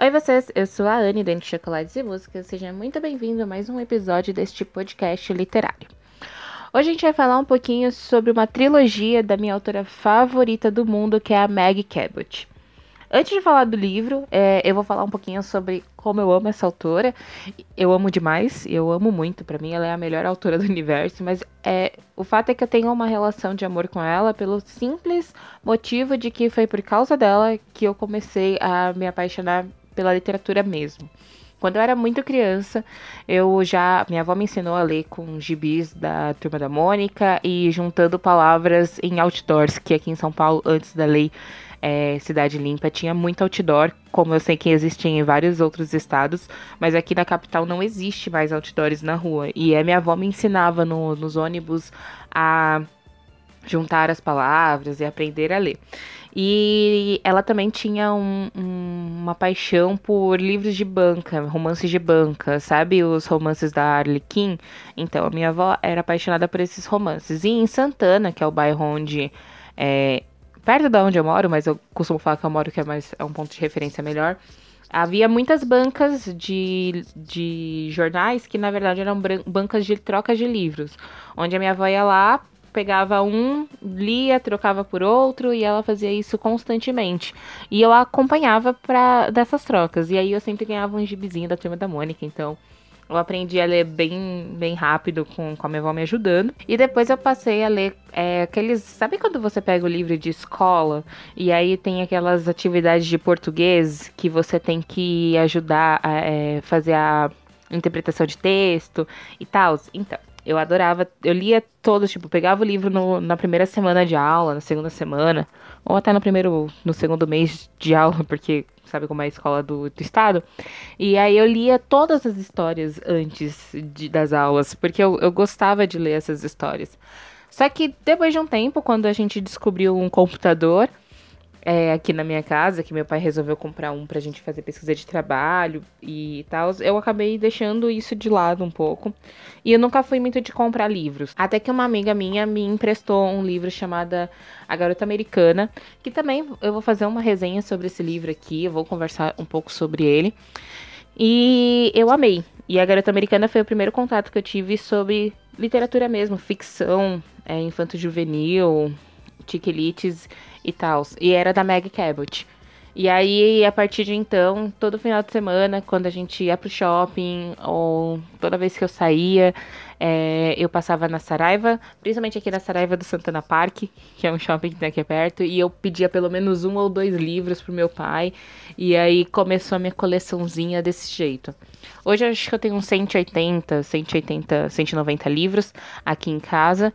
Oi vocês, eu sou a Anne, dentro de Chocolates e Músicas. Seja muito bem-vindo a mais um episódio deste podcast literário. Hoje a gente vai falar um pouquinho sobre uma trilogia da minha autora favorita do mundo, que é a Maggie Cabot. Antes de falar do livro, é, eu vou falar um pouquinho sobre como eu amo essa autora. Eu amo demais, eu amo muito. Para mim, ela é a melhor autora do universo. Mas é, o fato é que eu tenho uma relação de amor com ela pelo simples motivo de que foi por causa dela que eu comecei a me apaixonar pela literatura mesmo. Quando eu era muito criança, eu já. Minha avó me ensinou a ler com gibis da Turma da Mônica e juntando palavras em outdoors, que aqui em São Paulo, antes da lei é, Cidade Limpa, tinha muito outdoor, como eu sei que existem em vários outros estados, mas aqui na capital não existe mais outdoors na rua. E a minha avó me ensinava no, nos ônibus a juntar as palavras e aprender a ler. E ela também tinha um, um, uma paixão por livros de banca, romances de banca, sabe? Os romances da Arlequim. Então, a minha avó era apaixonada por esses romances. E em Santana, que é o bairro onde. É, perto da onde eu moro, mas eu costumo falar que eu moro, que é, mais, é um ponto de referência melhor. Havia muitas bancas de, de jornais que, na verdade, eram bancas de troca de livros. Onde a minha avó ia lá, pegava um, lia, trocava por outro e ela fazia isso constantemente. E eu acompanhava para dessas trocas. E aí eu sempre ganhava um gibizinho da turma da Mônica, então eu aprendi a ler bem, bem rápido com, com a minha avó me ajudando. E depois eu passei a ler é, aqueles. Sabe quando você pega o livro de escola e aí tem aquelas atividades de português que você tem que ajudar a é, fazer a interpretação de texto e tal? Então. Eu adorava, eu lia todos, tipo, pegava o livro no, na primeira semana de aula, na segunda semana, ou até no primeiro, no segundo mês de aula, porque sabe como é a escola do, do estado. E aí eu lia todas as histórias antes de, das aulas, porque eu, eu gostava de ler essas histórias. Só que depois de um tempo, quando a gente descobriu um computador, é, aqui na minha casa, que meu pai resolveu comprar um pra gente fazer pesquisa de trabalho e tal, eu acabei deixando isso de lado um pouco. E eu nunca fui muito de comprar livros. Até que uma amiga minha me emprestou um livro chamado A Garota Americana, que também eu vou fazer uma resenha sobre esse livro aqui, eu vou conversar um pouco sobre ele. E eu amei. E A Garota Americana foi o primeiro contato que eu tive sobre literatura mesmo, ficção, é, infanto-juvenil, tiquelites e tal. E era da Meg Cabot. E aí, a partir de então, todo final de semana, quando a gente ia pro shopping, ou toda vez que eu saía, é, eu passava na Saraiva, principalmente aqui na Saraiva do Santana Park, que é um shopping que tem aqui perto, e eu pedia pelo menos um ou dois livros pro meu pai, e aí começou a minha coleçãozinha desse jeito. Hoje eu acho que eu tenho uns 180, 180, 190 livros aqui em casa,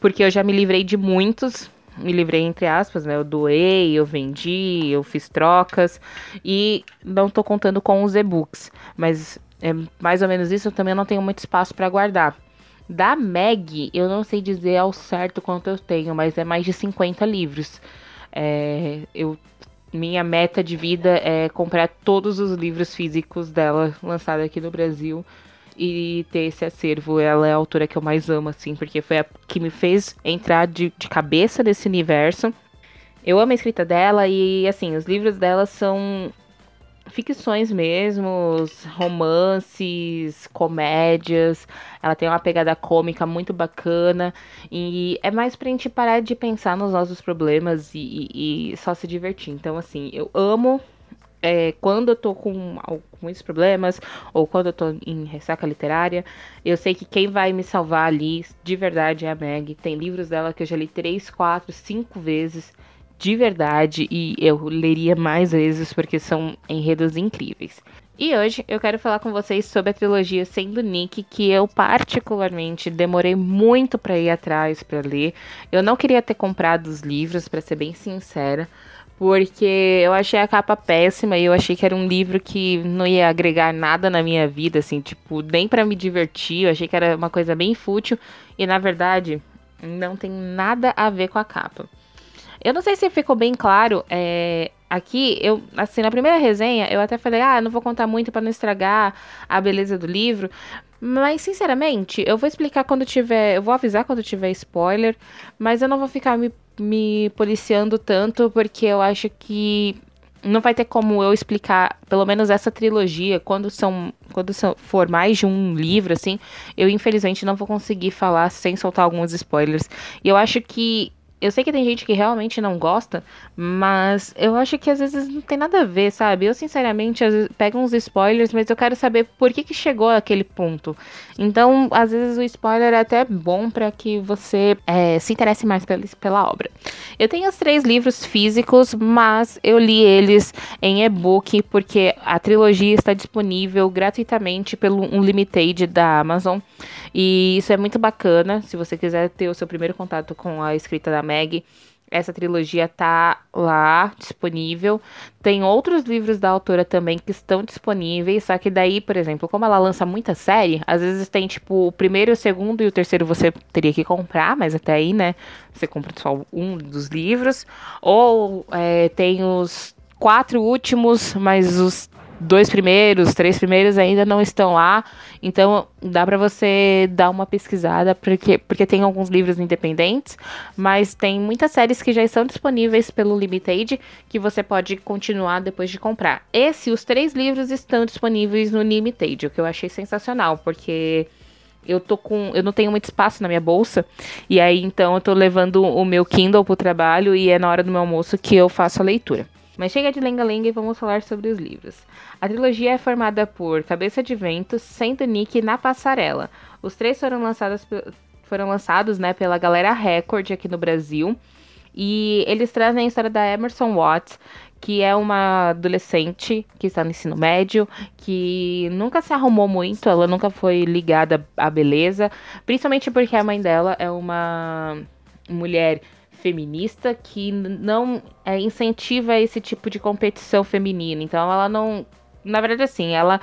porque eu já me livrei de muitos, me livrei entre aspas, né? Eu doei, eu vendi, eu fiz trocas e não tô contando com os e-books, mas é mais ou menos isso, eu também não tenho muito espaço para guardar. Da Meg, eu não sei dizer ao certo quanto eu tenho, mas é mais de 50 livros. É, eu minha meta de vida é comprar todos os livros físicos dela lançados aqui no Brasil e ter esse acervo. Ela é a autora que eu mais amo, assim, porque foi a que me fez entrar de, de cabeça nesse universo. Eu amo a escrita dela e, assim, os livros dela são ficções mesmo, romances, comédias. Ela tem uma pegada cômica muito bacana e é mais pra gente parar de pensar nos nossos problemas e, e, e só se divertir. Então, assim, eu amo é, quando eu tô com muitos problemas ou quando eu tô em ressaca literária, eu sei que quem vai me salvar ali de verdade é a Meg. Tem livros dela que eu já li três, quatro, cinco vezes de verdade e eu leria mais vezes porque são enredos incríveis. E hoje eu quero falar com vocês sobre a trilogia Sendo Nick, que eu particularmente demorei muito para ir atrás para ler. Eu não queria ter comprado os livros, para ser bem sincera, porque eu achei a capa péssima e eu achei que era um livro que não ia agregar nada na minha vida, assim, tipo, nem para me divertir. Eu achei que era uma coisa bem fútil e na verdade não tem nada a ver com a capa. Eu não sei se ficou bem claro, é, aqui, eu, assim, na primeira resenha, eu até falei, ah, não vou contar muito para não estragar a beleza do livro, mas, sinceramente, eu vou explicar quando tiver. Eu vou avisar quando tiver spoiler, mas eu não vou ficar me, me policiando tanto, porque eu acho que não vai ter como eu explicar, pelo menos essa trilogia, quando são, quando são, for mais de um livro, assim, eu infelizmente não vou conseguir falar sem soltar alguns spoilers. E eu acho que eu sei que tem gente que realmente não gosta, mas eu acho que às vezes não tem nada a ver, sabe? Eu, sinceramente, às vezes, pego uns spoilers, mas eu quero saber por que, que chegou àquele ponto. Então, às vezes, o spoiler é até bom para que você é, se interesse mais pela, pela obra. Eu tenho os três livros físicos, mas eu li eles em e-book, porque a trilogia está disponível gratuitamente pelo Unlimited da Amazon. E isso é muito bacana. Se você quiser ter o seu primeiro contato com a escrita da Meg, essa trilogia tá lá disponível. Tem outros livros da autora também que estão disponíveis, só que daí, por exemplo, como ela lança muita série, às vezes tem tipo o primeiro, o segundo e o terceiro você teria que comprar, mas até aí, né, você compra só um dos livros. Ou é, tem os quatro últimos, mas os dois primeiros, três primeiros ainda não estão lá. Então dá para você dar uma pesquisada, porque, porque tem alguns livros independentes, mas tem muitas séries que já estão disponíveis pelo Limited que você pode continuar depois de comprar. Esse, os três livros estão disponíveis no Limited, o que eu achei sensacional, porque eu tô com. Eu não tenho muito espaço na minha bolsa. E aí, então, eu tô levando o meu Kindle pro trabalho e é na hora do meu almoço que eu faço a leitura. Mas chega de lenga-lenga e vamos falar sobre os livros. A trilogia é formada por Cabeça de Vento, Sendo Nick na Passarela. Os três foram lançados, foram lançados né, pela Galera Record aqui no Brasil. E eles trazem a história da Emerson Watts, que é uma adolescente que está no ensino médio, que nunca se arrumou muito, ela nunca foi ligada à beleza, principalmente porque a mãe dela é uma mulher feminista que não é, incentiva esse tipo de competição feminina. Então ela não. Na verdade, assim, ela.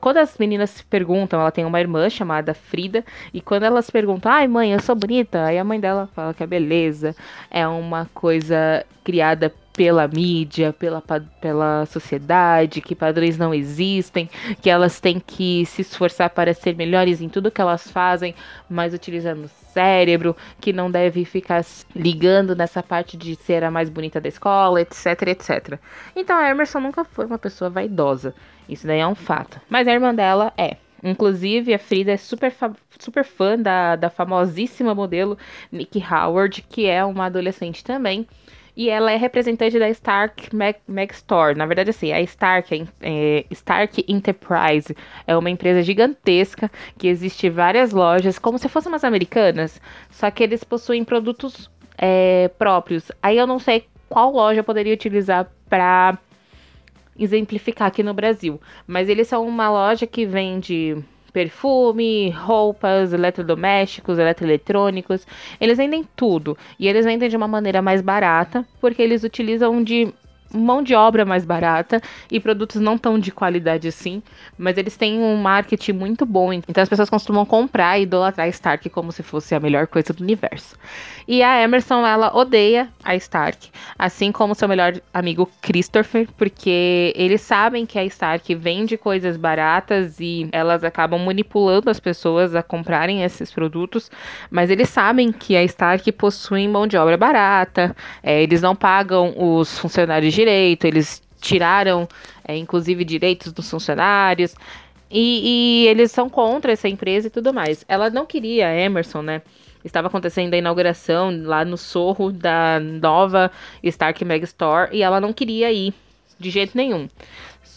Quando as meninas se perguntam, ela tem uma irmã chamada Frida, e quando elas perguntam, ai mãe, eu sou bonita, aí a mãe dela fala que a beleza é uma coisa criada pela mídia, pela, pela sociedade, que padrões não existem, que elas têm que se esforçar para ser melhores em tudo que elas fazem, mas utilizando o cérebro, que não deve ficar ligando nessa parte de ser a mais bonita da escola, etc, etc. Então a Emerson nunca foi uma pessoa vaidosa. Isso daí é um fato. Mas a irmã dela é. Inclusive, a Frida é super, super fã da, da famosíssima modelo Nikki Howard, que é uma adolescente também e ela é representante da Stark Mag, Store. Na verdade, assim, a Stark, é, Stark Enterprise é uma empresa gigantesca que existe várias lojas, como se fossem umas americanas, só que eles possuem produtos é, próprios. Aí eu não sei qual loja poderia utilizar para exemplificar aqui no Brasil, mas eles são uma loja que vende perfume, roupas, eletrodomésticos, eletroeletrônicos. Eles vendem tudo. E eles vendem de uma maneira mais barata, porque eles utilizam de mão de obra mais barata e produtos não tão de qualidade assim, mas eles têm um marketing muito bom. Então as pessoas costumam comprar e idolatrar a Stark como se fosse a melhor coisa do universo. E a Emerson, ela odeia a Stark, assim como seu melhor amigo Christopher, porque eles sabem que a Stark vende coisas baratas e elas acabam manipulando as pessoas a comprarem esses produtos, mas eles sabem que a Stark possui mão de obra barata, é, eles não pagam os funcionários direito, eles tiraram, é, inclusive, direitos dos funcionários. E, e, eles são contra essa empresa e tudo mais. Ela não queria Emerson, né? Estava acontecendo a inauguração lá no Sorro da nova Stark Meg Store e ela não queria ir de jeito nenhum.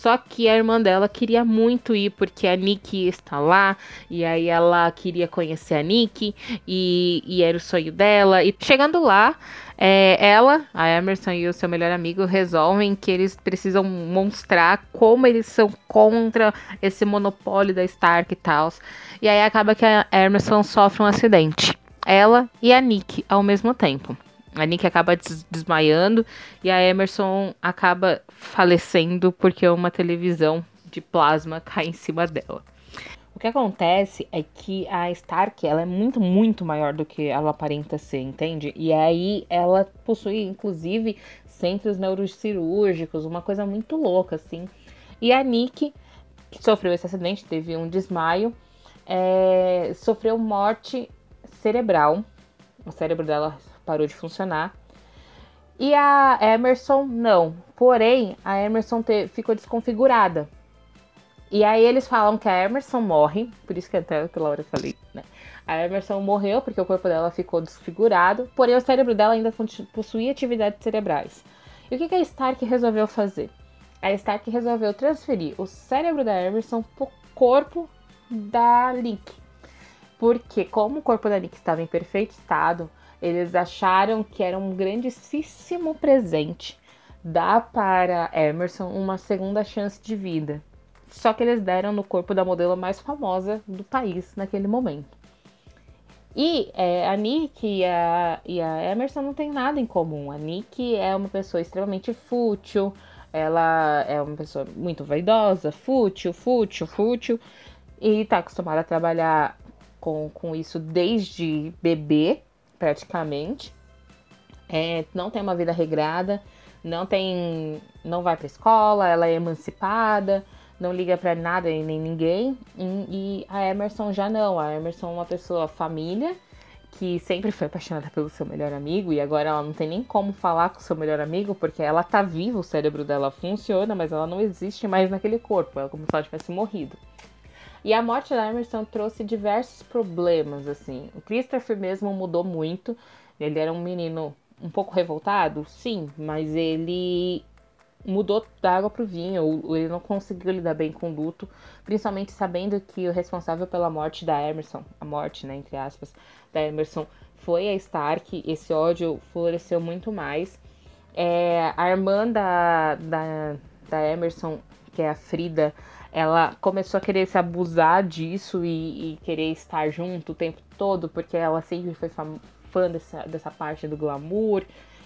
Só que a irmã dela queria muito ir porque a Nick está lá e aí ela queria conhecer a Nick e, e era o sonho dela. E chegando lá, é, ela, a Emerson e o seu melhor amigo resolvem que eles precisam mostrar como eles são contra esse monopólio da Stark e tal. E aí acaba que a Emerson sofre um acidente. Ela e a Nick ao mesmo tempo. A Nick acaba des desmaiando e a Emerson acaba falecendo porque uma televisão de plasma cai em cima dela. O que acontece é que a Stark, ela é muito, muito maior do que ela aparenta ser, entende? E aí ela possui, inclusive, centros neurocirúrgicos, uma coisa muito louca, assim. E a Nick, que sofreu esse acidente, teve um desmaio, é, sofreu morte cerebral. O cérebro dela parou de funcionar. E a Emerson não. Porém, a Emerson te, ficou desconfigurada. E aí eles falam que a Emerson morre, por isso que até pela hora eu falei, né? A Emerson morreu porque o corpo dela ficou desfigurado, porém o cérebro dela ainda possuía atividades cerebrais. E o que, que a Stark resolveu fazer? A Stark resolveu transferir o cérebro da Emerson pro corpo da Link. Porque como o corpo da Link estava em perfeito estado, eles acharam que era um grandíssimo presente dar para Emerson uma segunda chance de vida. Só que eles deram no corpo da modelo mais famosa do país naquele momento. E é, a Nick e a, e a Emerson não tem nada em comum. A Nick é uma pessoa extremamente fútil, ela é uma pessoa muito vaidosa, fútil, fútil, fútil, e tá acostumada a trabalhar com, com isso desde bebê, praticamente. É, não tem uma vida regrada, não tem. não vai pra escola, ela é emancipada não liga para nada e nem ninguém. E, a Emerson já não. A Emerson é uma pessoa família que sempre foi apaixonada pelo seu melhor amigo e agora ela não tem nem como falar com o seu melhor amigo porque ela tá viva, o cérebro dela funciona, mas ela não existe mais naquele corpo, ela como se ela tivesse morrido. E a morte da Emerson trouxe diversos problemas, assim. O Christopher mesmo mudou muito. Ele era um menino um pouco revoltado, sim, mas ele mudou da água para o vinho, ele não conseguiu lidar bem com o luto, principalmente sabendo que o responsável pela morte da Emerson, a morte, né, entre aspas, da Emerson, foi a Stark, esse ódio floresceu muito mais. É, a irmã da, da, da Emerson, que é a Frida, ela começou a querer se abusar disso e, e querer estar junto o tempo todo, porque ela sempre foi fã dessa, dessa parte do glamour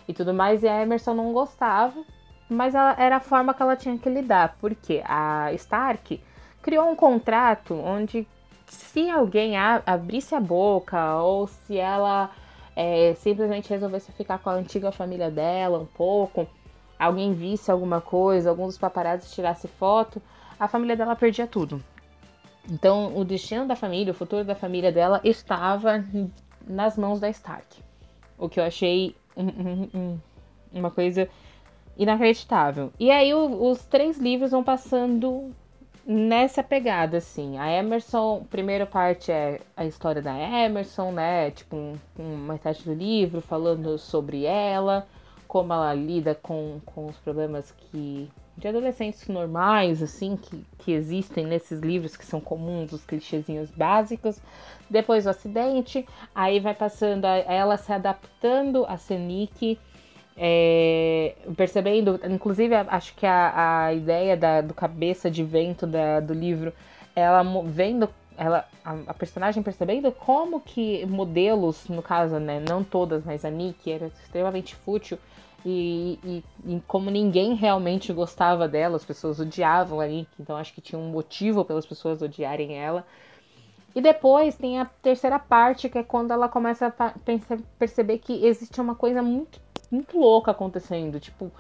e tudo mais, e a Emerson não gostava mas ela, era a forma que ela tinha que lidar, porque a Stark criou um contrato onde se alguém abrisse a boca ou se ela é, simplesmente resolvesse ficar com a antiga família dela um pouco, alguém visse alguma coisa, algum dos paparazzi tirasse foto, a família dela perdia tudo. Então, o destino da família, o futuro da família dela estava nas mãos da Stark. O que eu achei um, um, um, uma coisa inacreditável. E aí os três livros vão passando nessa pegada, assim. A Emerson, primeira parte é a história da Emerson, né? Tipo, um, uma metade do livro falando sobre ela, como ela lida com, com os problemas que de adolescentes normais, assim, que, que existem nesses livros que são comuns, os clichêzinhos básicos. Depois o acidente, aí vai passando a, ela se adaptando a Senic é, percebendo, inclusive acho que a, a ideia da, do cabeça de vento da, do livro, ela vendo, ela, a, a, personagem percebendo como que modelos, no caso, né, não todas, mas a Nick era extremamente fútil e, e, e, como ninguém realmente gostava dela, as pessoas odiavam a Nick, então acho que tinha um motivo pelas pessoas odiarem ela. E depois tem a terceira parte, que é quando ela começa a perceber que existe uma coisa muito muito louca acontecendo. Tipo,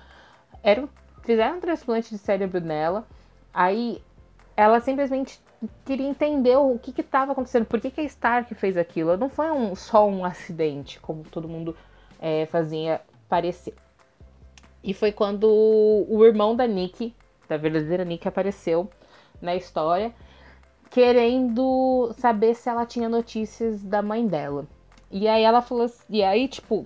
era, fizeram um transplante de cérebro nela, aí ela simplesmente queria entender o que estava acontecendo, por que, que a Stark fez aquilo. Não foi um, só um acidente, como todo mundo é, fazia parecer. E foi quando o irmão da Nick, da verdadeira Nick, apareceu na história, querendo saber se ela tinha notícias da mãe dela. E aí ela falou assim, e aí, tipo,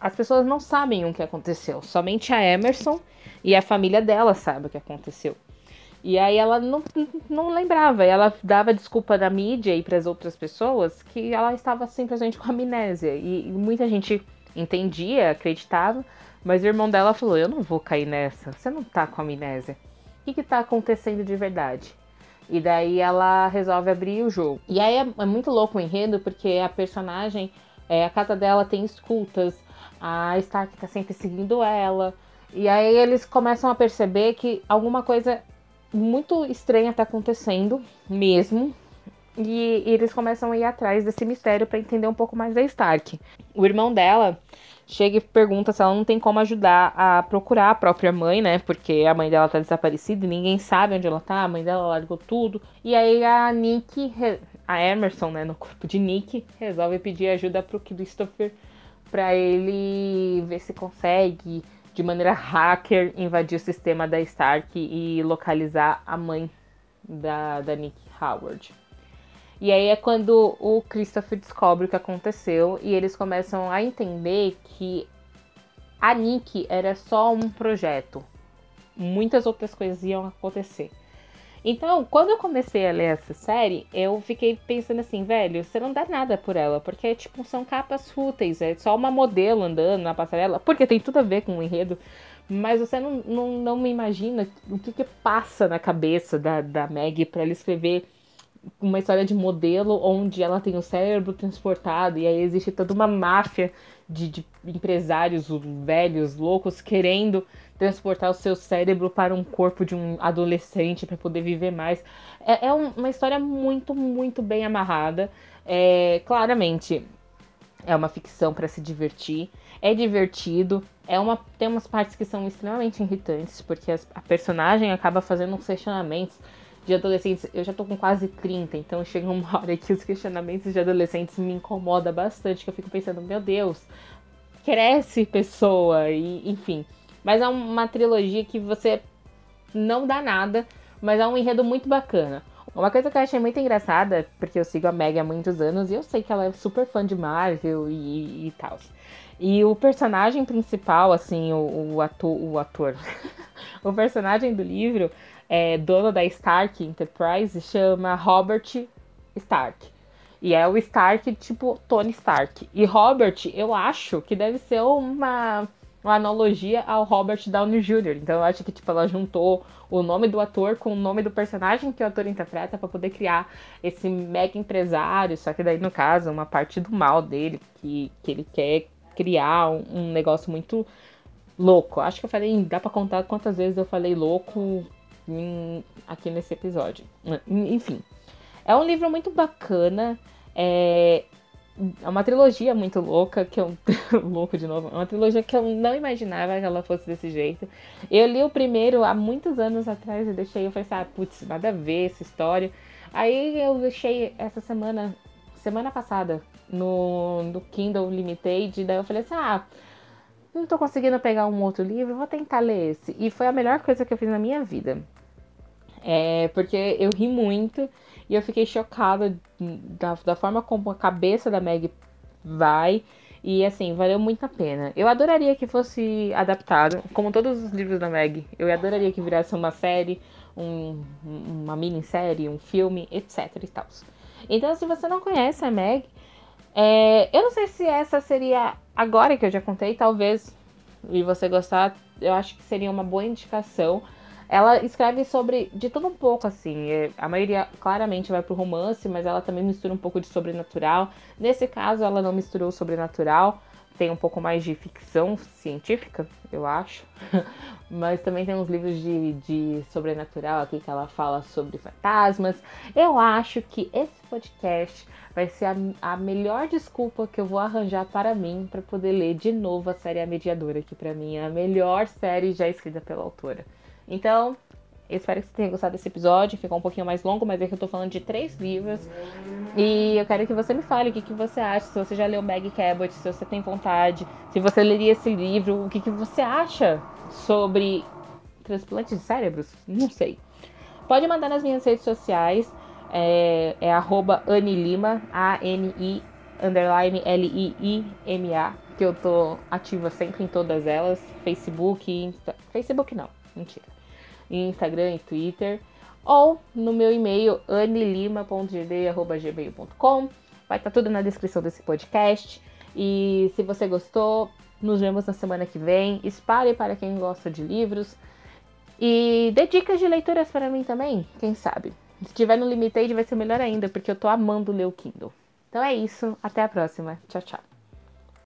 as pessoas não sabem o que aconteceu. Somente a Emerson e a família dela sabem o que aconteceu. E aí ela não, não lembrava, ela dava desculpa da mídia e para as outras pessoas que ela estava simplesmente com amnésia. E, e muita gente entendia, acreditava, mas o irmão dela falou: Eu não vou cair nessa, você não tá com amnésia. O que, está acontecendo de verdade? E daí ela resolve abrir o jogo. E aí é, é muito louco o enredo, porque a personagem, é, a casa dela tem escutas, a Stark tá sempre seguindo ela. E aí eles começam a perceber que alguma coisa muito estranha tá acontecendo mesmo. E, e eles começam a ir atrás desse mistério para entender um pouco mais da Stark. O irmão dela chega e pergunta se ela não tem como ajudar a procurar a própria mãe, né? Porque a mãe dela tá desaparecida e ninguém sabe onde ela tá, a mãe dela largou tudo. E aí a Nick, a Emerson, né, no corpo de Nick, resolve pedir ajuda pro Christopher para ele ver se consegue, de maneira hacker, invadir o sistema da Stark e localizar a mãe da, da Nick Howard. E aí é quando o Christopher descobre o que aconteceu e eles começam a entender que a Nick era só um projeto. Muitas outras coisas iam acontecer. Então, quando eu comecei a ler essa série, eu fiquei pensando assim, velho, você não dá nada por ela, porque, tipo, são capas fúteis, é só uma modelo andando na passarela, porque tem tudo a ver com o enredo, mas você não, não, não me imagina o que, que passa na cabeça da, da Maggie para ela escrever uma história de modelo onde ela tem o cérebro transportado e aí existe toda uma máfia de, de empresários velhos, loucos, querendo transportar o seu cérebro para um corpo de um adolescente para poder viver mais. É, é um, uma história muito, muito bem amarrada. É, claramente, é uma ficção para se divertir. É divertido. É uma, tem umas partes que são extremamente irritantes, porque as, a personagem acaba fazendo uns questionamentos de adolescentes. Eu já tô com quase 30, então chega uma hora que os questionamentos de adolescentes me incomodam bastante, que eu fico pensando, meu Deus, cresce pessoa, e enfim. Mas é uma trilogia que você não dá nada, mas é um enredo muito bacana. Uma coisa que eu achei muito engraçada, porque eu sigo a Meg há muitos anos e eu sei que ela é super fã de Marvel e, e tal. E o personagem principal, assim, o, o o ator, o personagem do livro, é, dono da Stark Enterprise, chama Robert Stark. E é o Stark, tipo Tony Stark. E Robert, eu acho que deve ser uma uma analogia ao Robert Downey Jr. Então eu acho que tipo ela juntou o nome do ator com o nome do personagem que o ator interpreta para poder criar esse mega empresário, só que daí no caso uma parte do mal dele que, que ele quer criar um, um negócio muito louco. Acho que eu falei, dá para contar quantas vezes eu falei louco em, aqui nesse episódio. Enfim, é um livro muito bacana. É, é uma trilogia muito louca, que eu. louco de novo. É uma trilogia que eu não imaginava que ela fosse desse jeito. Eu li o primeiro há muitos anos atrás e deixei. Eu falei assim, ah, putz, nada a ver essa história. Aí eu deixei essa semana, semana passada, no, no Kindle Limited. Daí eu falei assim, ah, não tô conseguindo pegar um outro livro, vou tentar ler esse. E foi a melhor coisa que eu fiz na minha vida. É, porque eu ri muito. E eu fiquei chocada da, da forma como a cabeça da Meg vai. E assim, valeu muito a pena. Eu adoraria que fosse adaptado, como todos os livros da Meg. Eu adoraria que virasse uma série, um, uma minissérie, um filme, etc e. Então, se você não conhece a Meg, é, eu não sei se essa seria agora que eu já contei, talvez, e você gostar, eu acho que seria uma boa indicação ela escreve sobre de tudo um pouco, assim. É, a maioria claramente vai pro romance, mas ela também mistura um pouco de sobrenatural. Nesse caso, ela não misturou sobrenatural. Tem um pouco mais de ficção científica, eu acho. mas também tem uns livros de, de sobrenatural aqui que ela fala sobre fantasmas. Eu acho que esse podcast vai ser a, a melhor desculpa que eu vou arranjar para mim para poder ler de novo a série A Mediadora, que para mim é a melhor série já escrita pela autora. Então, eu espero que você tenha gostado desse episódio. Ficou um pouquinho mais longo, mas é que eu tô falando de três livros. E eu quero que você me fale o que, que você acha, se você já leu Meg Cabot, se você tem vontade, se você leria esse livro, o que, que você acha sobre transplante de cérebros? Não sei. Pode mandar nas minhas redes sociais. É, é arroba Anilima, A-N-I, underline L-I-I-M-A, que eu tô ativa sempre em todas elas. Facebook, Insta... Facebook não, mentira Instagram e Twitter, ou no meu e-mail anilima.gd.gmail.com. Vai estar tá tudo na descrição desse podcast. E se você gostou, nos vemos na semana que vem. Espalhe para quem gosta de livros. E dê dicas de leituras para mim também, quem sabe. Se tiver no Limited vai ser melhor ainda, porque eu tô amando ler o Kindle. Então é isso, até a próxima. Tchau, tchau.